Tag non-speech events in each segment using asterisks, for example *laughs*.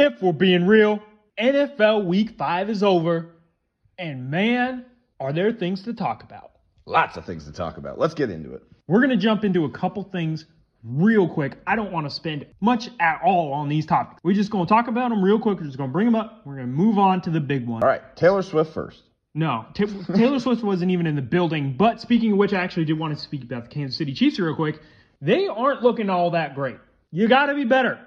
if we're being real, NFL week five is over. And man, are there things to talk about. Lots of things to talk about. Let's get into it. We're going to jump into a couple things real quick. I don't want to spend much at all on these topics. We're just going to talk about them real quick. We're just going to bring them up. We're going to move on to the big one. All right, Taylor Swift first. No, Ta- *laughs* Taylor Swift wasn't even in the building. But speaking of which, I actually did want to speak about the Kansas City Chiefs real quick. They aren't looking all that great. You got to be better.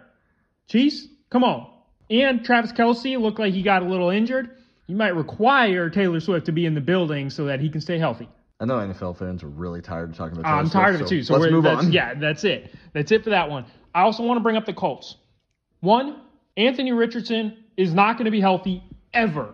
Chiefs, come on. And Travis Kelce looked like he got a little injured. You might require Taylor Swift to be in the building so that he can stay healthy. I know NFL fans are really tired of talking about. Taylor I'm Swift, tired of it too. So let's we're- move that's- on. Yeah, that's it. That's it for that one. I also want to bring up the Colts. One, Anthony Richardson is not going to be healthy ever.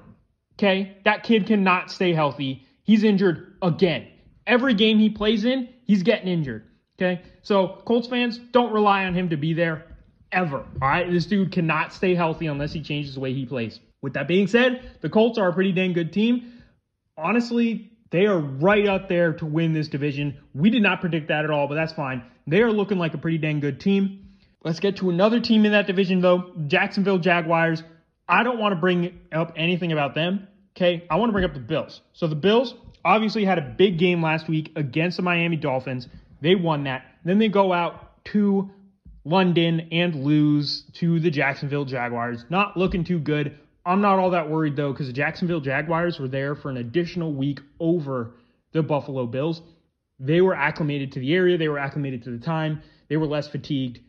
Okay, that kid cannot stay healthy. He's injured again. Every game he plays in, he's getting injured. Okay, so Colts fans don't rely on him to be there ever. All right, this dude cannot stay healthy unless he changes the way he plays. With that being said, the Colts are a pretty dang good team honestly, they are right up there to win this division. We did not predict that at all, but that's fine. They are looking like a pretty dang good team. Let's get to another team in that division, though Jacksonville Jaguars. I don't want to bring up anything about them. Okay, I want to bring up the Bills. So the Bills obviously had a big game last week against the Miami Dolphins. They won that. Then they go out to London and lose to the Jacksonville Jaguars. Not looking too good. I'm not all that worried though, because the Jacksonville Jaguars were there for an additional week over the Buffalo Bills. They were acclimated to the area, they were acclimated to the time, they were less fatigued.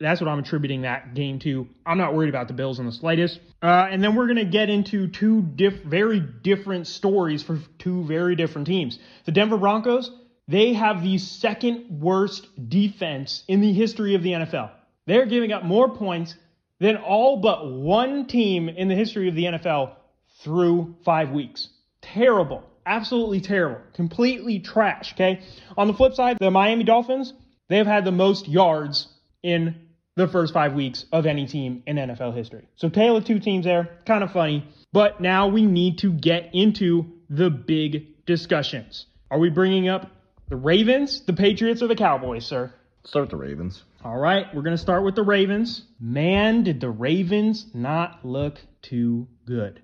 That's what I'm attributing that game to. I'm not worried about the Bills in the slightest. Uh, and then we're going to get into two diff- very different stories for two very different teams. The Denver Broncos, they have the second worst defense in the history of the NFL. They're giving up more points than all but one team in the history of the NFL through five weeks. Terrible. Absolutely terrible. Completely trash, okay? On the flip side, the Miami Dolphins, they've had the most yards in the first five weeks of any team in NFL history. So tail of two teams there, kind of funny. But now we need to get into the big discussions. Are we bringing up the Ravens, the Patriots, or the Cowboys, sir? Start with the Ravens. All right, we're going to start with the Ravens. Man, did the Ravens not look too good.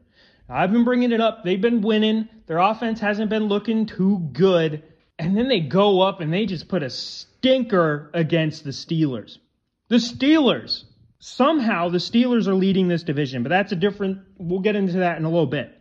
I've been bringing it up. They've been winning. Their offense hasn't been looking too good. And then they go up and they just put a stinker against the Steelers. The Steelers. Somehow the Steelers are leading this division, but that's a different, we'll get into that in a little bit.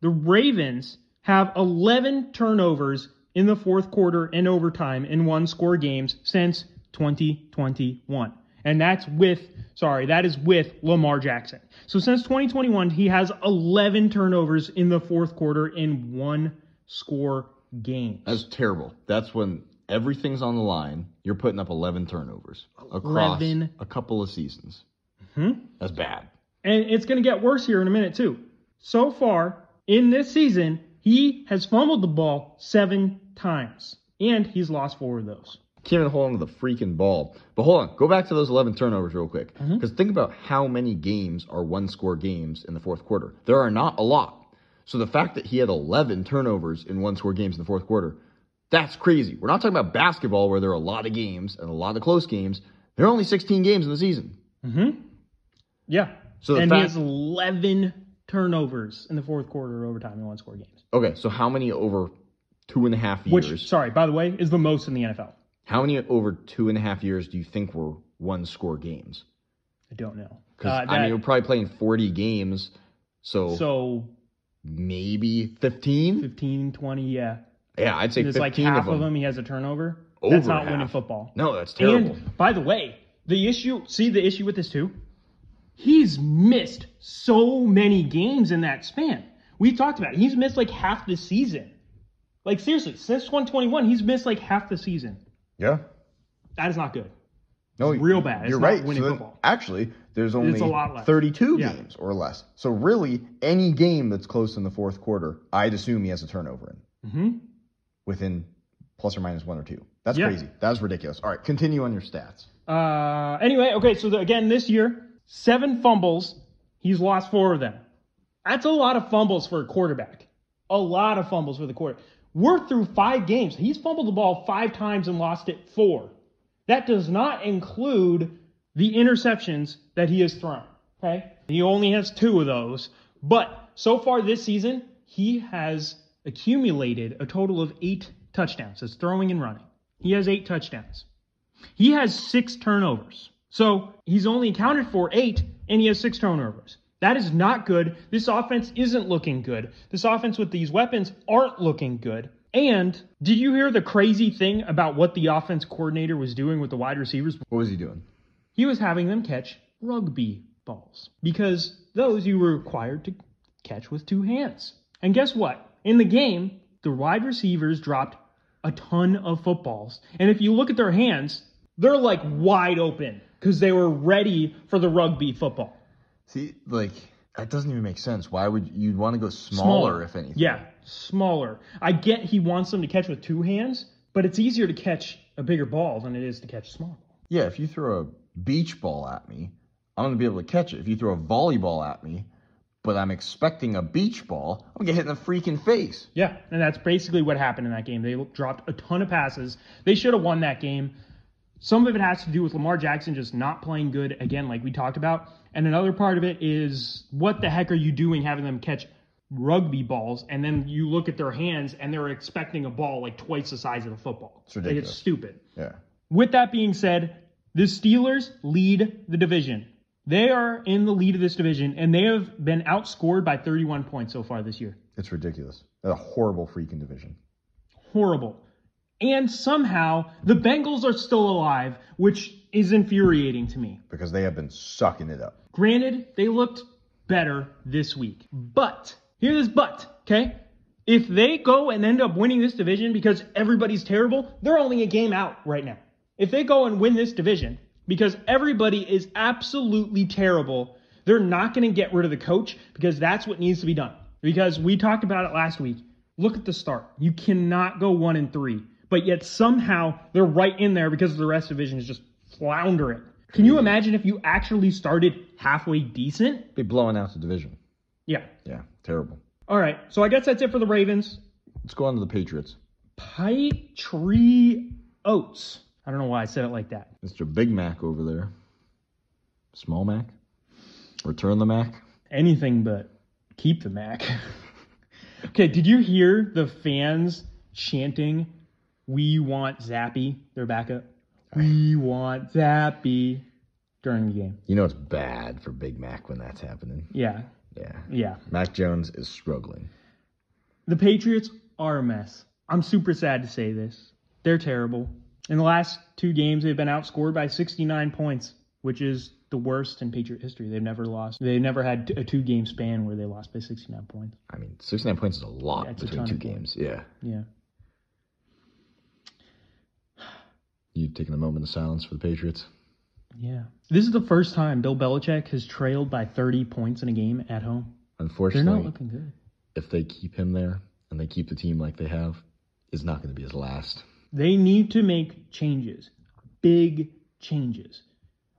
The Ravens have 11 turnovers in the fourth quarter and overtime in one score games since 2021. And that's with, sorry, that is with Lamar Jackson. So since 2021, he has 11 turnovers in the fourth quarter in one score game. That's terrible. That's when everything's on the line. You're putting up 11 turnovers across 11. a couple of seasons. Mhm. That's bad. And it's going to get worse here in a minute, too. So far in this season, he has fumbled the ball seven times, and he's lost four of those. Can't even hold on to the freaking ball. But hold on, go back to those 11 turnovers real quick. Mm-hmm. Because think about how many games are one score games in the fourth quarter. There are not a lot. So the fact that he had 11 turnovers in one score games in the fourth quarter, that's crazy. We're not talking about basketball where there are a lot of games and a lot of close games. There are only 16 games in the season. Yeah. So the and he has 11 turnovers in the fourth quarter or overtime in one score games. Okay, so how many over two and a half years? Which, sorry, by the way, is the most in the NFL. How many over two and a half years do you think were one score games? I don't know. Because Uh, I mean, we're probably playing 40 games, so, so maybe 15. 15, 20, yeah. Yeah, I'd say It's 15 like half of them. of them he has a turnover. Over That's not half. winning football. No, that's terrible. And by the way, the issue, see the issue with this too? He's missed so many games in that span. We talked about it. He's missed like half the season. Like seriously, since 2021, he's missed like half the season. yeah. That is not good. No, real bad. It's You're not right. winning So football. actually, there's only a lot less. 32 Yeah. games or less. So really, any game that's close in the fourth quarter, I'd assume he has a turnover in. Mhm. Within plus or minus one or two. That's Yeah. crazy. That's ridiculous. All right, continue on your stats. Uh, anyway, okay, so the, again, this year, seven fumbles. He's lost four of them. That's a lot of fumbles for a quarterback. A lot of fumbles for the quarter. We're through five games. He's fumbled the ball five times and lost it four. That does not include the interceptions that he has thrown. Okay. He only has two of those. But so far this season, he has accumulated a total of eight touchdowns. That's throwing and running. He has eight touchdowns. He has six turnovers. So he's only accounted for eight, and he has six turnovers. That is not good. This offense isn't looking good. This offense with these weapons aren't looking good. And did you hear the crazy thing about what the offense coordinator was doing with the wide receivers? What was he doing? He was having them catch rugby balls because those you were required to catch with two hands. And guess what? In the game, the wide receivers dropped a ton of footballs. And if you look at their hands, they're like wide open because they were ready for the rugby football. See, like that doesn't even make sense. Why would you want to go smaller, if anything? Yeah, smaller. I get he wants them to catch with two hands, but it's easier to catch a bigger ball than it is to catch a small ball. Yeah, if you throw a beach ball at me, I'm gonna be able to catch it. If you throw a volleyball at me, but I'm expecting a beach ball, I'm gonna get hit in the freaking face. Yeah, and that's basically what happened in that game. They dropped a ton of passes. They should have won that game. Some of it has to do with Lamar Jackson just not playing good again, like we talked about. And another part of it is what the heck are you doing having them catch rugby balls and then you look at their hands and they're expecting a ball like twice the size of a football. It's ridiculous. Like it's stupid. Yeah. With that being said, the Steelers lead the division. They are in the lead of this division and they have been outscored by 31 points so far this year. It's ridiculous. That's a horrible freaking division. Horrible. And somehow the Bengals are still alive, which is infuriating to me. Because they have been sucking it up. Granted, they looked better this week. But, hear this but, okay? If they go and end up winning this division because everybody's terrible, they're only a game out right now. If they go and win this division because everybody is absolutely terrible, they're not going to get rid of the coach because that's what needs to be done. Because we talked about it last week. Look at the start. You cannot go one and three, but yet somehow they're right in there because the rest of the division is just floundering. Can you imagine if you actually started halfway decent? Be blowing out the division. Yeah. Yeah, terrible. All right. So I guess that's it for the Ravens. Let's go on to the Patriots. Pipe Tree Oats. I don't know why I said it like that. Mr. Big Mac over there. Small Mac. Return the Mac. Anything but keep the Mac. *laughs* okay, did you hear the fans chanting, We want Zappe, their backup? We want Zappe during the game. You know it's bad for Big Mac when that's happening. Yeah, Yeah. yeah. Mac Jones is struggling. The Patriots are a mess. I'm super sad to say this. They're terrible. In the last two games, they've been outscored by 69 points, which is the worst in Patriot history. They've never lost. They never had a two game span where they lost by 69 points. I mean, 69 points is a lot it's a between two games. Yeah. Yeah. You taking a moment of silence for the Patriots? Yeah. This is the first time Bill Belichick has trailed by 30 points in a game at home. Unfortunately, They're not looking good. if they keep him there and they keep the team like they have, it's not going to be his last. They need to make changes, big changes.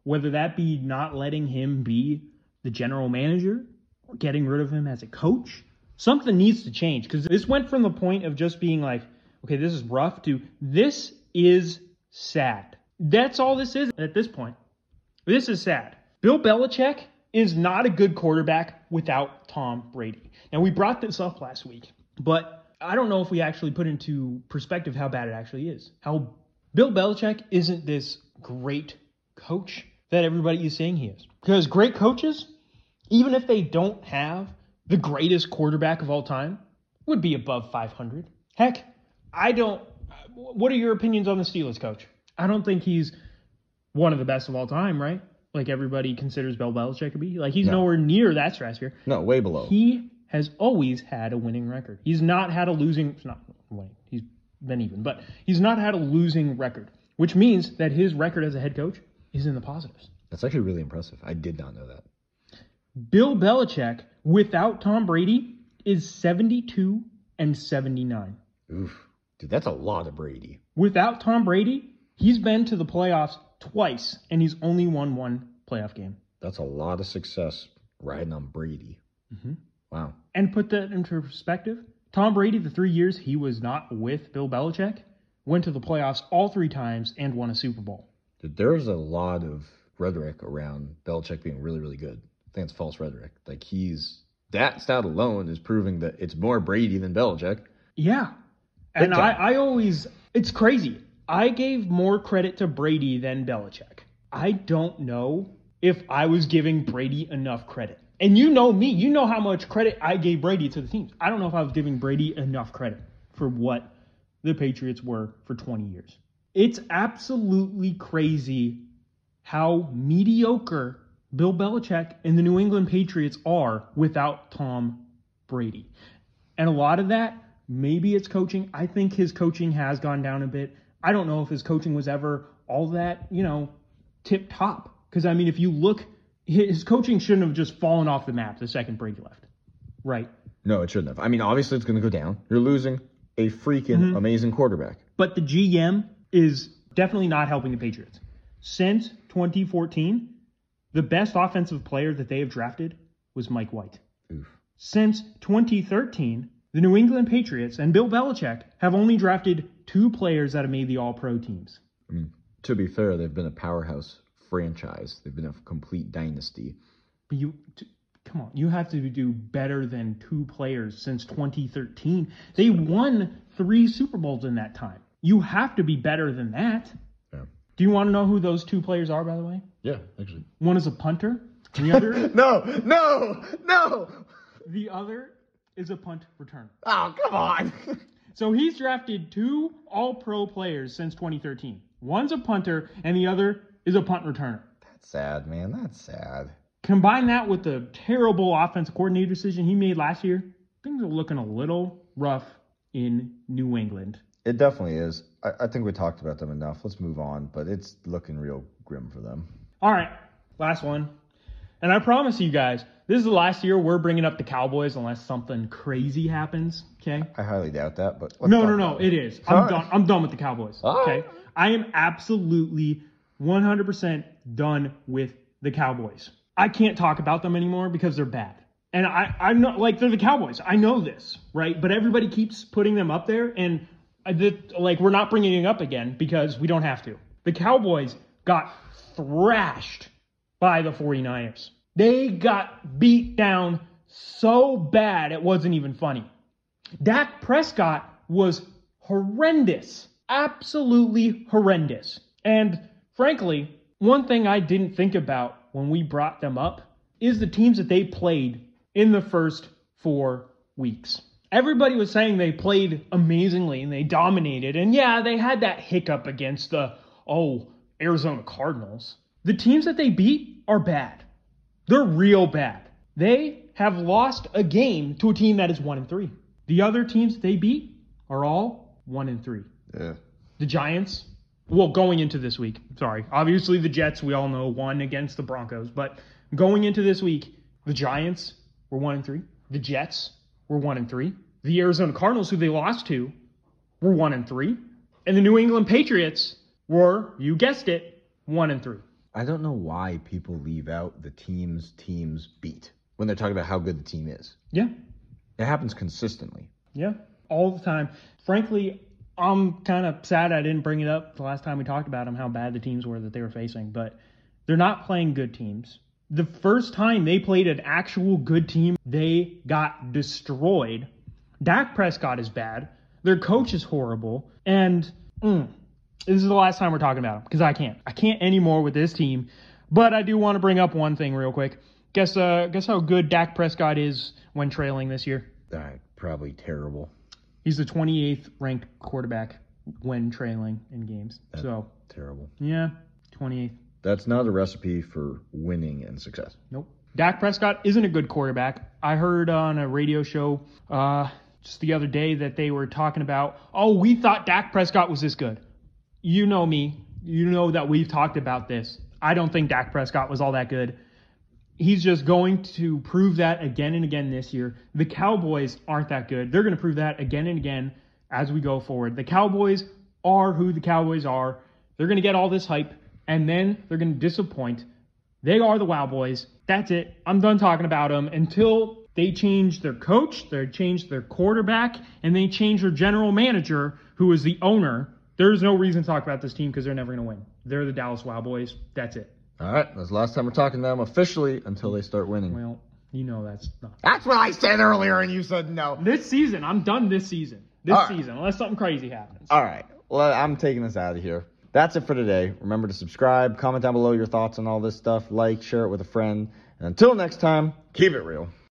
Whether that be not letting him be the general manager or getting rid of him as a coach, something needs to change because this went from the point of just being like, okay, this is rough to this is sad. That's all this is at this point. This is sad. Bill Belichick is not a good quarterback without Tom Brady. And we brought this up last week, but I don't know if we actually put into perspective how bad it actually is. How Bill Belichick isn't this great coach that everybody is saying he is. Because great coaches, even if they don't have the greatest quarterback of all time, would be above 500. Heck, I don't. What are your opinions on the Steelers coach? I don't think he's one of the best of all time, right? Like everybody considers Bill Belichick to be. Like he's No. nowhere near that stratosphere. No, way below. He has always had a winning record. He's not had a losing. It's not winning. He's been even, but he's not had a losing record, which means that his record as a head coach is in the positives. That's actually really impressive. I did not know that. Bill Belichick, without Tom Brady, is 72 and 79. Oof. Dude, that's a lot of Brady. Without Tom Brady, he's been to the playoffs twice, and he's only won one playoff game. That's a lot of success riding on Brady. Mhm. Wow. And put that into perspective, Tom Brady, the three years he was not with Bill Belichick, went to the playoffs all three times and won a Super Bowl. Dude, there's a lot of rhetoric around Belichick being really, really good. I think it's false rhetoric. Like he's that stat alone is proving that it's more Brady than Belichick. Yeah. And I. I always, it's crazy. I gave more credit to Brady than Belichick. I don't know if I was giving Brady enough credit. And you know me, you know how much credit I gave Brady to the teams. I don't know if I was giving Brady enough credit for what the Patriots were for 20 years. It's absolutely crazy how mediocre Bill Belichick and the New England Patriots are without Tom Brady. And a lot of that, maybe it's coaching. I think his coaching has gone down a bit. I don't know if his coaching was ever all that, you know, tip top. Because, I mean, if you look, his coaching shouldn't have just fallen off the map the second Brady left. Right. No, it shouldn't have. I mean, obviously it's going to go down. You're losing a freaking mm-hmm. amazing quarterback. But the GM is definitely not helping the Patriots. Since 2014, the best offensive player that they have drafted was Mike White. Oof. Since 2013, the New England Patriots and Bill Belichick have only drafted two players that have made the All Pro teams. I mean, to be fair, they've been a powerhouse franchise. They've been a complete dynasty. But you, t- come on, you have to do better than two players since 2013. They won three Super Bowls in that time. You have to be better than that. Yeah. Do you want to know who those two players are, by the way? Yeah, actually. One is a punter, and the other *laughs* No, no, no. the other is a punt return. Oh, come on. *laughs* So he's drafted two All Pro players since 2013. One's a punter, and the other is a punt returner. That's sad, man. That's sad. Combine that with the terrible offensive coordinator decision he made last year, things are looking a little rough in New England. It definitely is. I, I think we talked about them enough. Let's move on, but it's looking real grim for them. All right, last one. And I promise you guys, this is the last year we're bringing up the Cowboys unless something crazy happens. Okay. I highly doubt that, but No, no, no. It is. I'm right. done. I'm done with the Cowboys. All okay. right. I am absolutely 100% done with the Cowboys. I can't talk about them anymore because they're bad. And I, I'm not like they're the Cowboys. I know this, right? But everybody keeps putting them up there, and I did, like we're not bringing it up again because we don't have to. The Cowboys got thrashed by the 49ers. They got beat down so bad it wasn't even funny. Dak Prescott was horrendous. Absolutely horrendous. And frankly, one thing I didn't think about when we brought them up is the teams that they played in the first four weeks. Everybody was saying they played amazingly and they dominated. And yeah, they had that hiccup against the, oh, Arizona Cardinals. The teams that they beat are bad. They're real bad. They have lost a game to a team that is one and three. The other teams they beat are all one and three. Yeah. The Giants, well, going into this week, sorry. Obviously, the Jets, we all know, won against the Broncos. But going into this week, the Giants were one and three. The Jets were one and three. The Arizona Cardinals, who they lost to, were one and three. And the New England Patriots were, you guessed it, one and three. I don't know why people leave out the teams teams beat when they're talking about how good the team is. Yeah, It happens consistently. Yeah, all the time. Frankly, I'm kind of sad I didn't bring it up the last time we talked about them, how bad the teams were that they were facing. But they're not playing good teams. The first time they played an actual good team, they got destroyed. Dak Prescott is bad. Their coach is horrible. And mm, this is the last time we're talking about him because I can't. I can't anymore with this team. But I do want to bring up one thing real quick. Guess uh, guess how good Dak Prescott is when trailing this year. Uh, probably terrible. He's the 28th ranked quarterback when trailing in games. So, Terrible. yeah, 28th. That's not a recipe for winning and success. Nope. Dak Prescott isn't a good quarterback. I heard on a radio show uh, just the other day that they were talking about, oh, we thought Dak Prescott was this good. You know me. You know that we've talked about this. I don't think Dak Prescott was all that good. He's just going to prove that again and again this year. The Cowboys aren't that good. They're going to prove that again and again as we go forward. The Cowboys are who the Cowboys are. They're going to get all this hype, and then they're going to disappoint. They are the Wow Boys. That's it. I'm done talking about them until they change their coach, they change their quarterback, and they change their general manager, who is the owner. There's no reason to talk about this team because they're never going to win. They're the Dallas Wow Boys. That's it. All right, that's the last time we're talking to them officially until they start winning. Well, you know that's not. That's what I said earlier, and you said no. This season, I'm done this season. This All right. season, unless something crazy happens. All right, well, I'm taking this out of here. That's it for today. Remember to subscribe, comment down below your thoughts on all this stuff, like, share it with a friend. And until next time, keep it real.